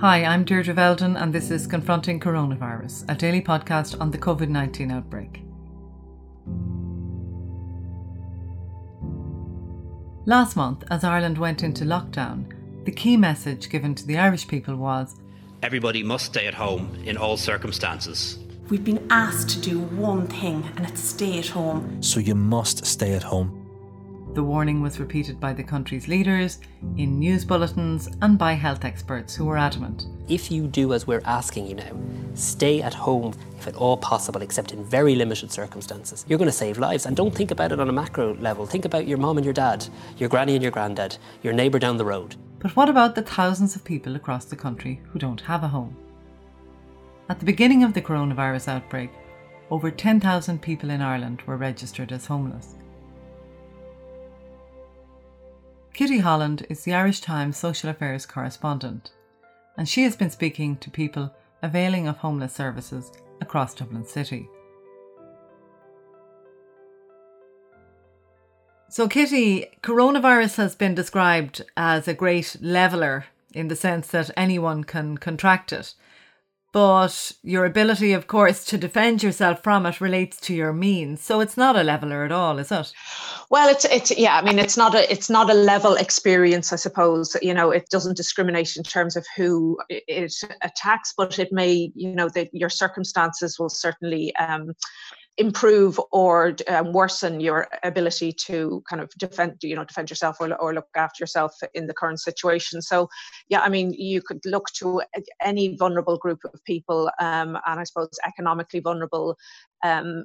Hi, I'm Deirdre Veldon, and this is Confronting Coronavirus, a daily podcast on the COVID 19 outbreak. Last month, as Ireland went into lockdown, the key message given to the Irish people was Everybody must stay at home in all circumstances. We've been asked to do one thing, and it's stay at home. So you must stay at home. The warning was repeated by the country's leaders, in news bulletins, and by health experts who were adamant. If you do as we're asking you now, stay at home if at all possible, except in very limited circumstances, you're going to save lives. And don't think about it on a macro level. Think about your mom and your dad, your granny and your granddad, your neighbour down the road. But what about the thousands of people across the country who don't have a home? At the beginning of the coronavirus outbreak, over 10,000 people in Ireland were registered as homeless. Kitty Holland is the Irish Times social affairs correspondent, and she has been speaking to people availing of homeless services across Dublin City. So, Kitty, coronavirus has been described as a great leveller in the sense that anyone can contract it. But your ability, of course, to defend yourself from it relates to your means. So it's not a leveler at all, is it? Well, it's it's yeah. I mean, it's not a it's not a level experience. I suppose you know it doesn't discriminate in terms of who it attacks, but it may you know that your circumstances will certainly um, improve or um, worsen your ability to kind of defend you know defend yourself or, or look after yourself in the current situation so yeah i mean you could look to any vulnerable group of people um, and i suppose economically vulnerable um,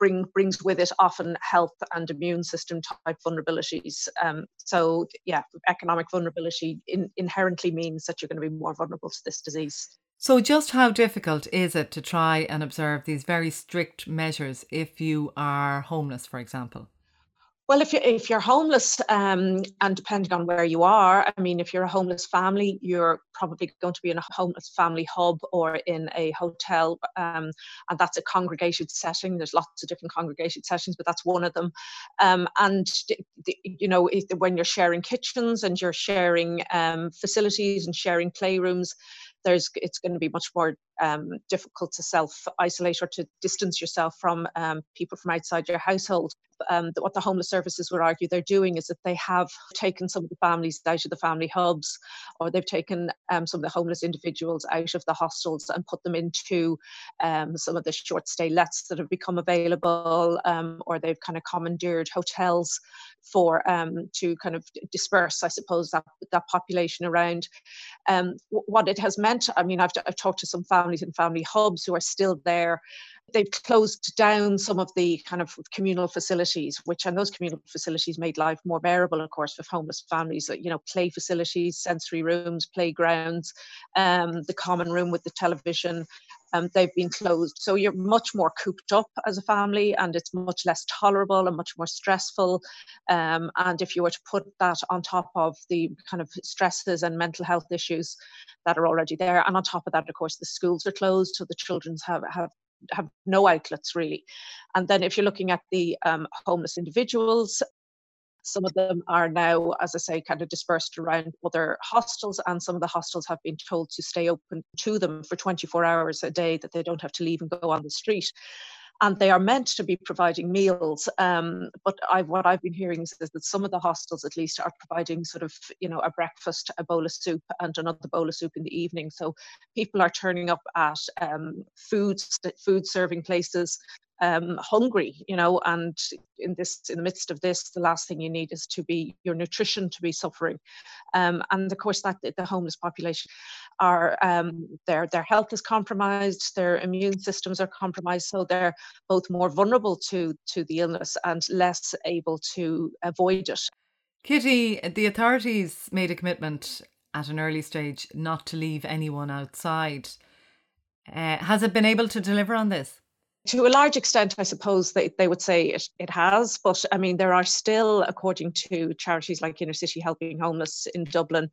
bring brings with it often health and immune system type vulnerabilities. Um, so yeah, economic vulnerability in, inherently means that you're going to be more vulnerable to this disease. So, just how difficult is it to try and observe these very strict measures if you are homeless, for example? Well, if you if you're homeless, um, and depending on where you are, I mean, if you're a homeless family, you're probably going to be in a homeless family hub or in a hotel, um, and that's a congregated setting. There's lots of different congregated settings, but that's one of them. Um, and you know, when you're sharing kitchens and you're sharing um, facilities and sharing playrooms, there's it's going to be much more um, difficult to self isolate or to distance yourself from um, people from outside your household. Um, what the homeless services would argue they're doing is that they have taken some of the families out of the family hubs, or they've taken um, some of the homeless individuals out of the hostels and put them into um, some of the short stay lets that have become available, um, or they've kind of commandeered hotels for to kind of disperse, I suppose, that that population around. what it has meant, I mean, I've, I've talked to some families families and family hubs who are still there. They've closed down some of the kind of communal facilities, which and those communal facilities made life more bearable, of course, for homeless families. You know, play facilities, sensory rooms, playgrounds, um, the common room with the television. Um, they've been closed. So you're much more cooped up as a family and it's much less tolerable and much more stressful. Um, and if you were to put that on top of the kind of stresses and mental health issues that are already there, and on top of that, of course, the schools are closed, so the children have, have have no outlets really. And then if you're looking at the um, homeless individuals, some of them are now, as I say, kind of dispersed around other hostels, and some of the hostels have been told to stay open to them for 24 hours a day, that they don't have to leave and go on the street and they are meant to be providing meals. Um, but I've, what I've been hearing is that some of the hostels, at least, are providing sort of you know a breakfast, a bowl of soup, and another bowl of soup in the evening. So people are turning up at um, food food serving places um, hungry, you know, and in this, in the midst of this, the last thing you need is to be your nutrition to be suffering, um, and of course that the homeless population are um, their their health is compromised, their immune systems are compromised, so they're both more vulnerable to to the illness and less able to avoid it. Kitty, the authorities made a commitment at an early stage not to leave anyone outside. Uh, has it been able to deliver on this? To a large extent, I suppose they, they would say it, it has, but I mean, there are still, according to charities like Inner City Helping Homeless in Dublin,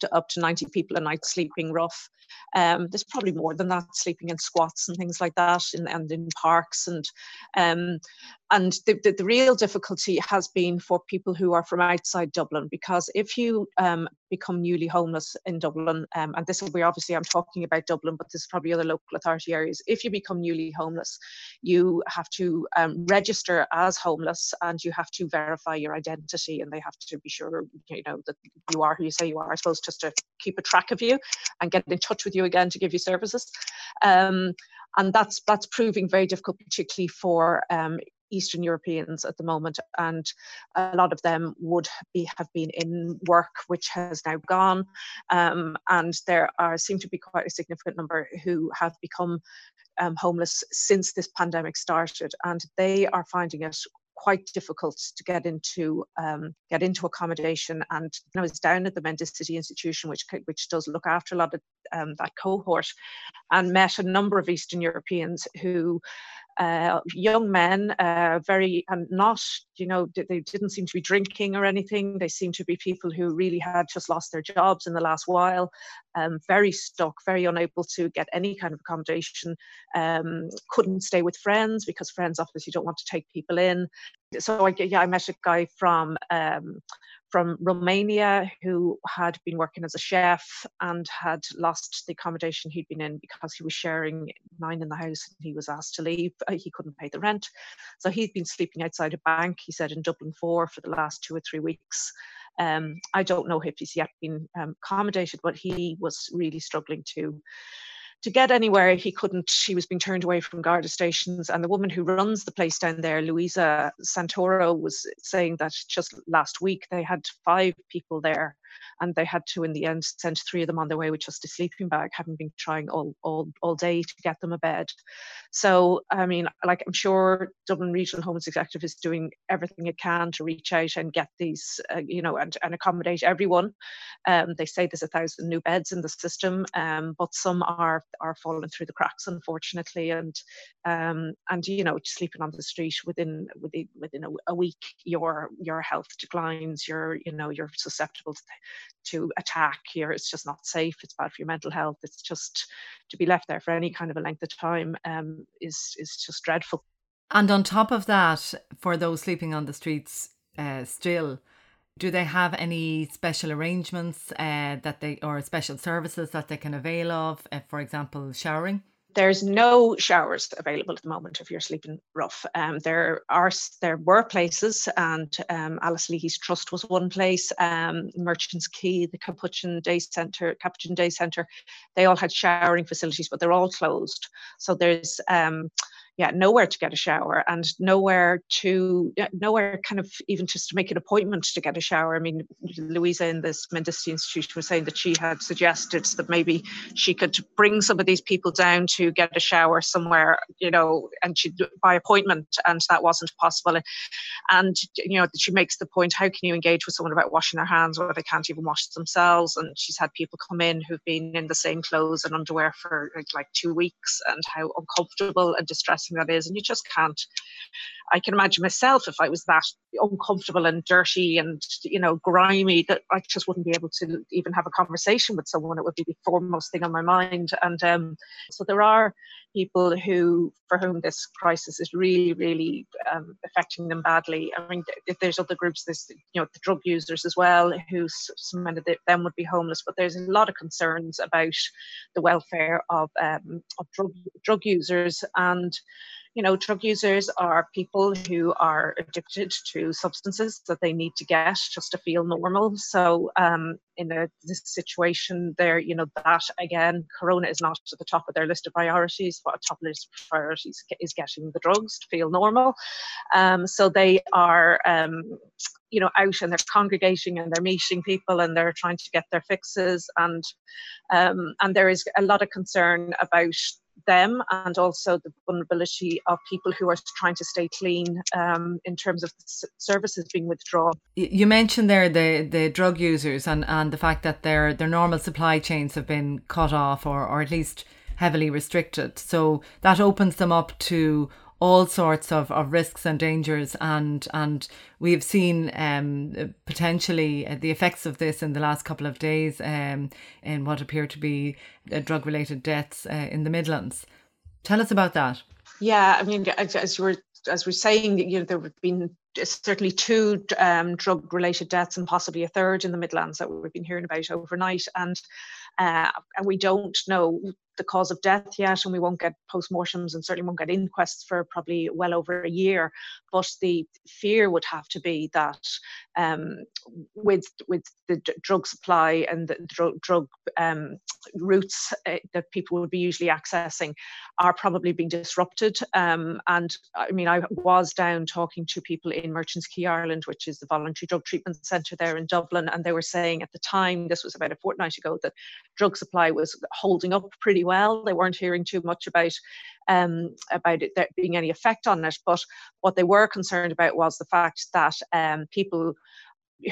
to up to 90 people a night sleeping rough. Um, there's probably more than that sleeping in squats and things like that, in, and in parks and um, and the, the, the, real difficulty has been for people who are from outside Dublin because if you um, become newly homeless in Dublin, um, and this will be obviously I'm talking about Dublin, but this is probably other local authority areas. If you become newly homeless, you have to um, register as homeless and you have to verify your identity, and they have to be sure you know that you are who you say you are. I suppose just to keep a track of you and get in touch with you again to give you services. Um, and that's that's proving very difficult, particularly for um, Eastern Europeans at the moment, and a lot of them would be have been in work which has now gone, um, and there are seem to be quite a significant number who have become um, homeless since this pandemic started, and they are finding it quite difficult to get into um, get into accommodation. And I was down at the Mendicity Institution, which which does look after a lot of um, that cohort, and met a number of Eastern Europeans who uh, young men, uh, very and not, you know, they didn't seem to be drinking or anything. They seemed to be people who really had just lost their jobs in the last while, um, very stuck, very unable to get any kind of accommodation. Um, couldn't stay with friends because friends obviously don't want to take people in. So I, yeah, I met a guy from um, from Romania who had been working as a chef and had lost the accommodation he'd been in because he was sharing nine in the house and he was asked to leave. Uh, he couldn't pay the rent. So he'd been sleeping outside a bank, he said, in Dublin 4 for the last two or three weeks. Um, I don't know if he's yet been um, accommodated, but he was really struggling to to get anywhere he couldn't. He was being turned away from garda stations. And the woman who runs the place down there louisa santoro was saying that just last week they had five people there and they had to in the end send three of them on their way with just a sleeping bag having been trying all all, all day to get them a bed. So i mean like i'm sure dublin regional homeless executive is doing everything it can to reach out and get these uh, you know and, and accommodate everyone. Um, they say there's a thousand new beds in the system um, but some are are falling through the cracks unfortunately and um, and you know sleeping on the street within within within a, a week your your health declines you're you know you're susceptible to to attack here it's just not safe it's bad for your mental health it's just to be left there for any kind of a length of time um, is is just dreadful. And on top of that for those sleeping on the streets uh, still do they have any special arrangements uh, that they or special services that they can avail of uh, for example showering there's no showers available at the moment if you're sleeping rough. Um, there are there were places, and um, Alice Leahy's Trust was one place. Um, Merchants Quay, the Capuchin Day Centre, Capuchin Day Centre, they all had showering facilities, but they're all closed. So there's um, yeah, nowhere to get a shower and nowhere to, nowhere kind of even just to make an appointment to get a shower. I mean, Louisa in this Mendicity Institute was saying that she had suggested that maybe she could bring some of these people down to get a shower somewhere, you know, and she by appointment, and that wasn't possible. And, you know, she makes the point how can you engage with someone about washing their hands where they can't even wash themselves? And she's had people come in who've been in the same clothes and underwear for like, two weeks and how uncomfortable and distressing that is and you just can't i can imagine myself if i was that uncomfortable and dirty and you know grimy that i just wouldn't be able to even have a conversation with someone. It would be the foremost thing on my mind. And um, so there are people who for whom this crisis is really really um, affecting them badly. I mean if there's other groups there's you know the drug users as well who some of them would be homeless but there's a lot of concerns about the welfare of, um, of drug drug users. And you know, drug users are people who are addicted to substances that they need to get just to feel normal. So, um, in a this situation, there, you know, that again, Corona is not at the top of their list of priorities. What top list of priorities is getting the drugs to feel normal. Um, so they are. Um, you know out and they're congregating and they're meeting people and they're trying to get their fixes and um, and there is a lot of concern about them and also the vulnerability of people who are trying to stay clean um, in terms of services being withdrawn. You mentioned there the, the drug users and, and the fact that their their normal supply chains have been cut off or, or at least heavily restricted. So that opens them up to all sorts of, of risks and dangers and and we've seen um, potentially uh, the effects of this in the last couple of days um, in what appear to be uh, drug related deaths uh, in the Midlands. Tell us about that. Yeah, I mean, as you were as we're saying, you know, there have been certainly two um, drug related deaths and possibly a third in the Midlands that we've been hearing about overnight. And uh, and we don't know the cause of death yet, and we won't get postmortems and certainly won't get inquests for probably well over a year. But the fear would have to be that um, with with the d- drug supply and the drug, drug um, routes uh, that people would be usually accessing are probably being disrupted. Um, and I mean, I was down talking to people in Merchants Quay Ireland, which is the voluntary drug treatment centre there in Dublin, and they were saying at the time, this was about a fortnight ago, that drug supply was holding up pretty well. They weren't hearing too much about um, about it there being any effect on it. But what they were concerned about was the fact that um, people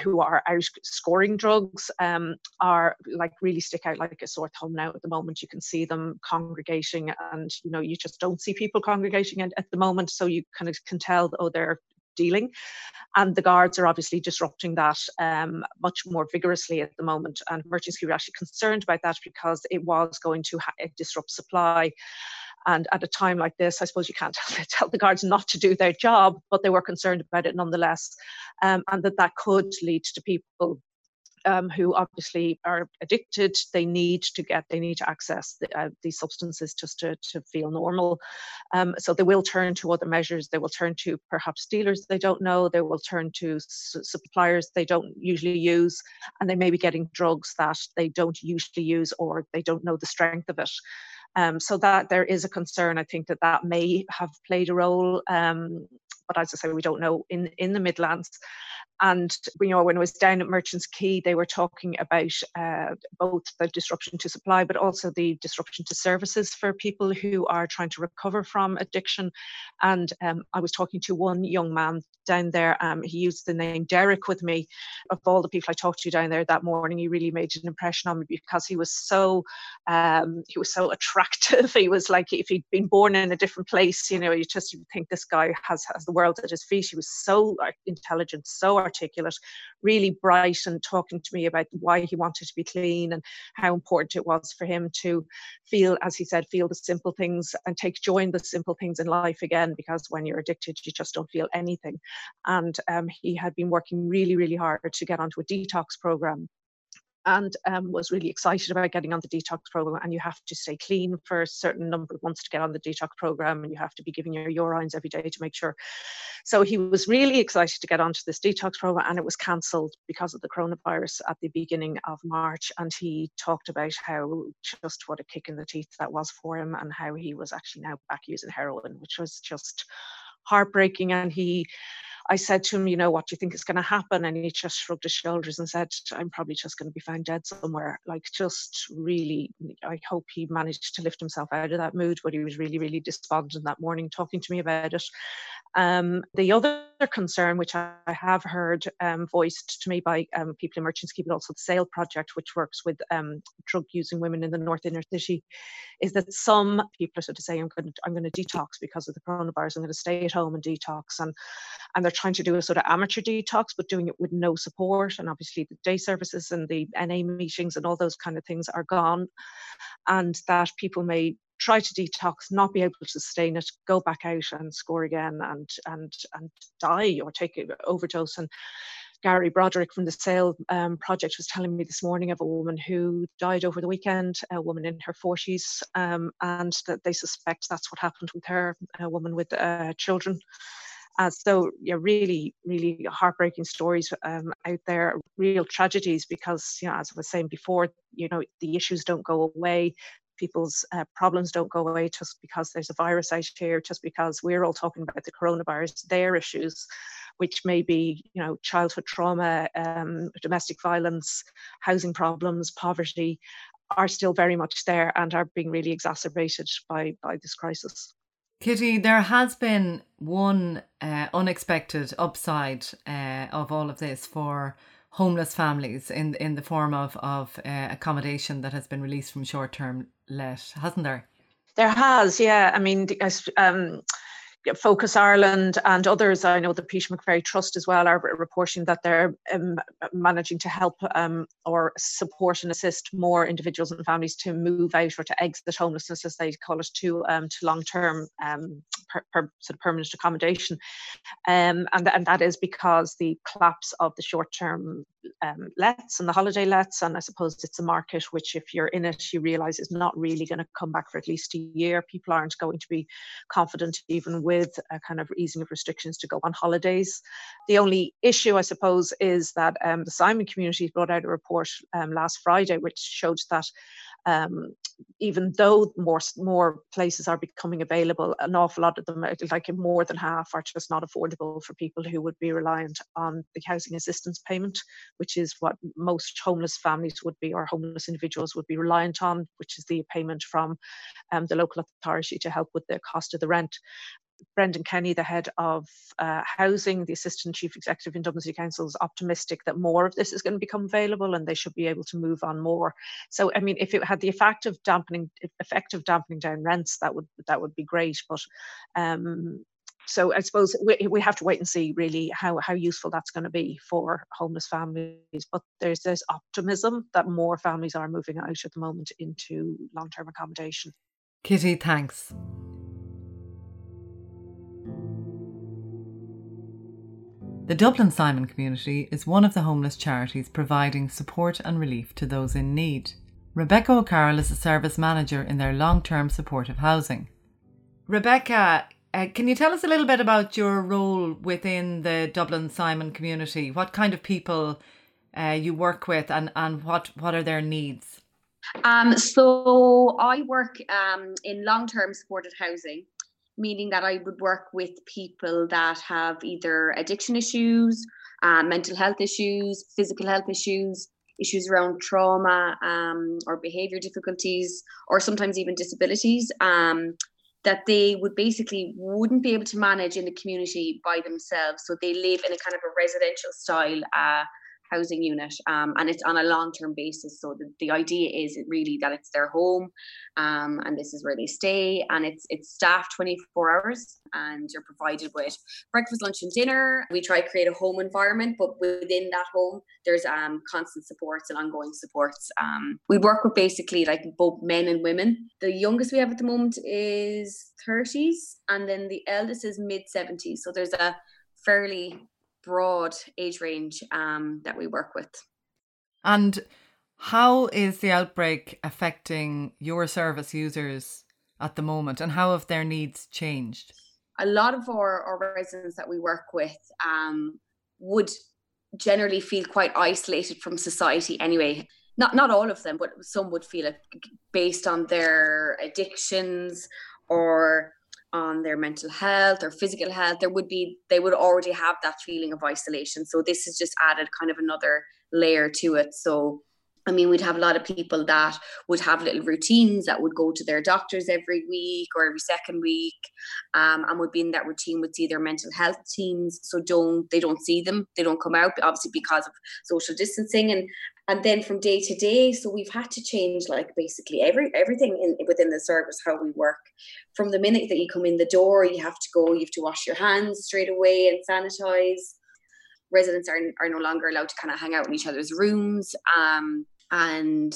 who are out scoring drugs um, are like really stick out like a sore thumb now at the moment you can see them congregating and you know you just don't see people congregating at, at the moment so you kind of can tell oh they're dealing. And the guards are obviously disrupting that um, much more vigorously at the moment. And Quay were actually concerned about that because it was going to ha- disrupt supply. And at a time like this, I suppose you can't tell the guards not to do their job, but they were concerned about it nonetheless, um, and that that could lead to people um, who obviously are addicted, they need to get, they need to access the, uh, these substances just to, to feel normal. Um, so they will turn to other measures. They will turn to perhaps dealers they don't know. They will turn to suppliers they don't usually use, and they may be getting drugs that they don't usually use or they don't know the strength of it. Um, so that there is a concern. I think that that may have played a role. Um, but as I say, we don't know in in the Midlands. And you know, when I was down at Merchants Quay, they were talking about uh, both the disruption to supply, but also the disruption to services for people who are trying to recover from addiction. And um, I was talking to one young man down there. Um, he used the name Derek with me. Of all the people I talked to down there that morning, he really made an impression on me because he was so um, he was so attractive. he was like if he'd been born in a different place, you know, you just think this guy has has the world at his feet. He was so intelligent, so articulate, really bright, and talking to me about why he wanted to be clean and how important it was for him to feel, as he said, feel the simple things and take joy in the simple things in life again. Because when you're addicted, you just don't feel anything. And um, he had been working really, really hard to get onto a detox program and um, was really excited about getting on the detox program. And you have to stay clean for a certain number of months to get on the detox program, and you have to be giving your urines every day to make sure. So he was really excited to get onto this detox program, and it was cancelled because of the coronavirus at the beginning of March. And he talked about how just what a kick in the teeth that was for him, and how he was actually now back using heroin, which was just heartbreaking. And he I said to him, you know, what do you think is going to happen? And he just shrugged his shoulders and said, I'm probably just going to be found dead somewhere. Like, just really, I hope he managed to lift himself out of that mood, but he was really, really despondent that morning talking to me about it. Um, the other concern, which I have heard um, voiced to me by um, people in Merchants Quay, but also the SAIL project, which works with um, drug using women in the North Inner City, is that some people are sort of saying, I'm going to, I'm going to detox because of the coronavirus, I'm going to stay at home and detox. And, and they're trying to do a sort of amateur detox, but doing it with no support. And obviously, the day services and the NA meetings and all those kind of things are gone. And that people may try to detox, not be able to sustain it, go back out and score again and and and die or take an overdose. And Gary Broderick from the SAIL um, project was telling me this morning of a woman who died over the weekend, a woman in her 40s, um, and that they suspect that's what happened with her, a woman with uh, children. Uh, so yeah, really, really heartbreaking stories um, out there, real tragedies because, you know, as I was saying before, you know, the issues don't go away people's uh, problems don't go away just because there's a virus out here, just because we're all talking about the coronavirus, their issues, which may be, you know, childhood trauma, um, domestic violence, housing problems, poverty, are still very much there and are being really exacerbated by by this crisis. Kitty, there has been one uh, unexpected upside uh, of all of this for homeless families in in the form of of uh, accommodation that has been released from short term let, hasn't there? There has, yeah. I mean, um, Focus Ireland and others, I know the Peter McVerry Trust as well, are reporting that they're um, managing to help um, or support and assist more individuals and families to move out or to exit homelessness, as they call it, to um, to long term um, per, per, sort of permanent accommodation, um, and and that is because the collapse of the short term um, lets and the holiday lets, and I suppose it's a market which, if you're in it, you realise is not really going to come back for at least a year. People aren't going to be confident even with a kind of easing of restrictions to go on holidays. The only issue, I suppose, is that um, the Simon community brought out a report um, last Friday which showed that um, even though more more places are becoming available, an awful lot of them, uh, like more than half, are just not affordable for people who would be reliant on the housing assistance payment, which is what most homeless families would be or homeless individuals would be reliant on, which is the payment from um, the local authority to help with the cost of the rent. Brendan Kenny, the head of uh, housing, the assistant chief executive in Dublin City Council, is optimistic that more of this is going to become available and they should be able to move on more. So, I mean, if it had the effect of dampening, effect of dampening down rents, that would that would be great. But um, so I suppose we, we have to wait and see really how, how useful that's going to be for homeless families. But there's there's optimism that more families are moving out at the moment into long term accommodation. Kitty, thanks. The Dublin Simon community is one of the homeless charities providing support and relief to those in need. Rebecca O'Carroll is a service manager in their long term supportive housing. Rebecca, uh, can you tell us a little bit about your role within the Dublin Simon community? What kind of people uh, you work with and, and what, what are their needs? Um, so I work um, in long term supported housing meaning that I would work with people that have either addiction issues, uh, mental health issues, physical health issues, issues around trauma um, or behavior difficulties, or sometimes even disabilities. Um, that they would basically wouldn't be able to manage in the community by themselves. So they live in a kind of a residential style uh, housing unit um, and it's on a long-term basis. So the, the idea is really that it's their home um, and this is where they stay and it's it's staffed 24 hours and you're provided with breakfast lunch and dinner. We try to create a home environment but within that home there's um, constant supports and ongoing supports. Um, we work with basically like both men and women. The youngest we have at the moment is 30s and then the eldest is mid 70s so there's a fairly broad age range um, that we work with. And how is the outbreak affecting your service users at the moment, and how have their needs changed? A lot of our, our residents that we work with um, would generally feel quite isolated from society anyway. Not not all of them, but some would feel it based on their addictions or on their mental health or physical health there would be they would already have that feeling of isolation so this has just added kind of another layer to it so I mean, we'd have a lot of people that would have little routines that would go to their doctors every week or every second week, um, and would be in that routine would see their mental health teams. So don't they don't see them, they don't come out, obviously because of social distancing, and and then from day to day so we've had to change like basically every everything in within the service how we work. From the minute that you come in the door you have to go you have to wash your hands straight away and sanitize. Residents are, are no longer allowed to kind of hang out in each other's rooms um, and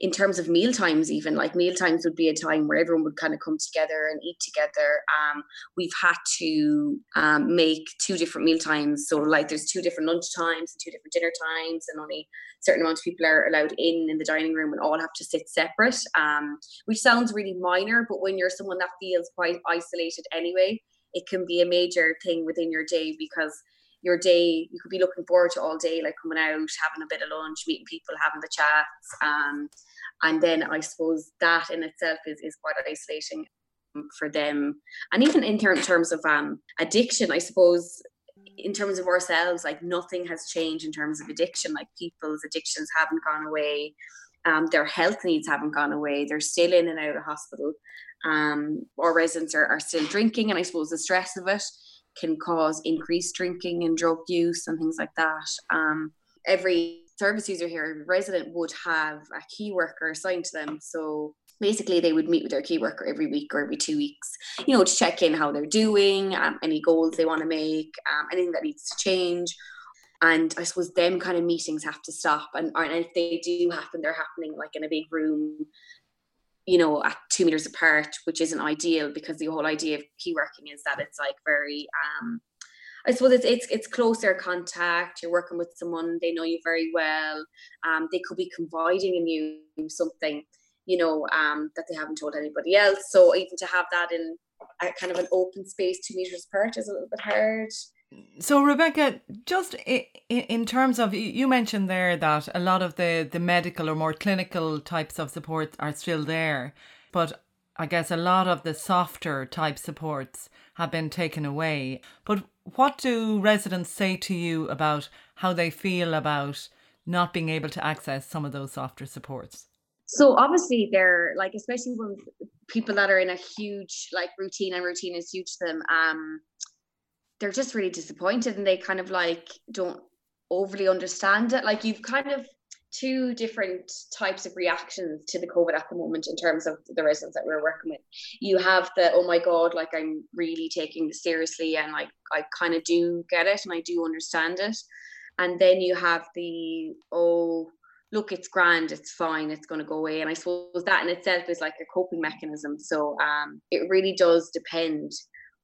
in terms of meal times even like meal times would be a time where everyone would kind of come together and eat together. Um, we've had to um, make two different meal times so like there's two different lunch times and two different dinner times and only certain amount of people are allowed in in the dining room and all have to sit separate um, which sounds really minor but when you're someone that feels quite isolated anyway it can be a major thing within your day because your day you could be looking forward to all day, like coming out, having a bit of lunch, meeting people, having the chats. Um, and then I suppose that in itself is, is quite isolating for them. And even in ter- terms of um, addiction, I suppose in terms of ourselves, like nothing has changed in terms of addiction. Like people's addictions haven't gone away. Um, their health needs haven't gone away. They're still in and out of hospital. Um, our residents are, are still drinking, and I suppose the stress of it can cause increased drinking and drug use and things like that. Um, every service user here, every resident would have a key worker assigned to them. So basically they would meet with their key worker every week or every two weeks you know to check in how they're doing um, any goals they want to make um, anything that needs to change and i suppose them kind of meetings have to stop and, and if they do happen they're happening like in a big room you know at two meters apart which isn't ideal because the whole idea of key working is that it's like very um I suppose it's it's it's closer contact. You're working with someone they know you very well. Um, they could be confiding in you something you know, um, that they haven't told anybody else. So even to have that in a kind of an open space, two meters apart, is a little bit hard. So Rebecca, just in in terms of you mentioned there that a lot of the the medical or more clinical types of support are still there, but I guess a lot of the softer type supports have been taken away. But what do residents say to you about how they feel about not being able to access some of those softer supports? so obviously they're like especially when people that are in a huge like routine and routine is huge to them um they're just really disappointed and they kind of like don't overly understand it like you've kind of two different types of reactions to the covid at the moment in terms of the residents that we're working with you have the oh my god like i'm really taking this seriously and like i kind of do get it and i do understand it and then you have the oh look, it's grand, it's fine, it's going to go away. And I suppose that in itself is like a coping mechanism. So um, it really does depend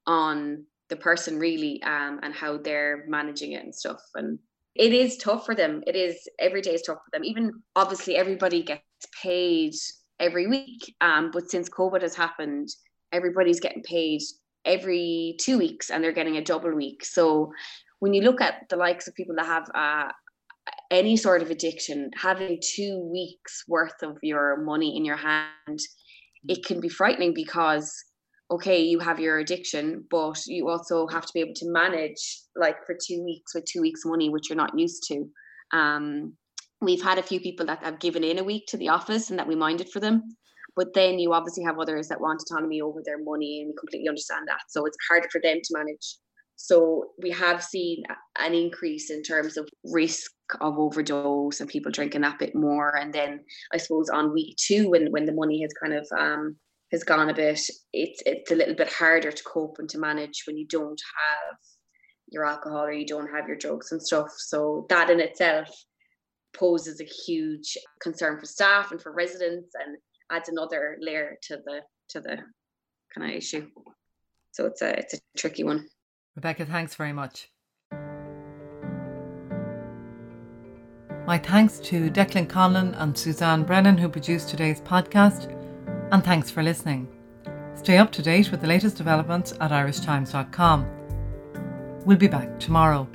on the person, really, um, and how they're managing it and stuff. And it is tough for them. It is every day is tough for them. Even obviously, everybody gets paid every week. Um, but since COVID has happened, everybody's getting paid every two weeks and they're getting a double week. So when you look at the likes of people that have uh, any sort of addiction, having two weeks worth of your money in your hand, it can be frightening because okay, you have your addiction, but you also have to be able to manage like for two weeks with two weeks money, which you're not used to. Um, we've had a few people that have given in a week to the office and that we minded for them. But then you obviously have others that want autonomy over their money, and we completely understand that. So it's harder for them to manage. So we have seen an increase in terms of risk of overdose and people drinking that bit more. And then I suppose on week two, when when the money has kind of um, has gone a bit, it's it's a little bit harder to cope and to manage when you don't have your alcohol or you don't have your drugs and stuff. So that in itself poses a huge concern for staff and for residents and adds another layer to the to the kind of issue. So it's a it's a tricky one. Rebecca, thanks very much. My thanks to Declan Conlon and Suzanne Brennan, who produced today's podcast, and thanks for listening. Stay up to date with the latest developments at irishtimes.com. We'll be back tomorrow.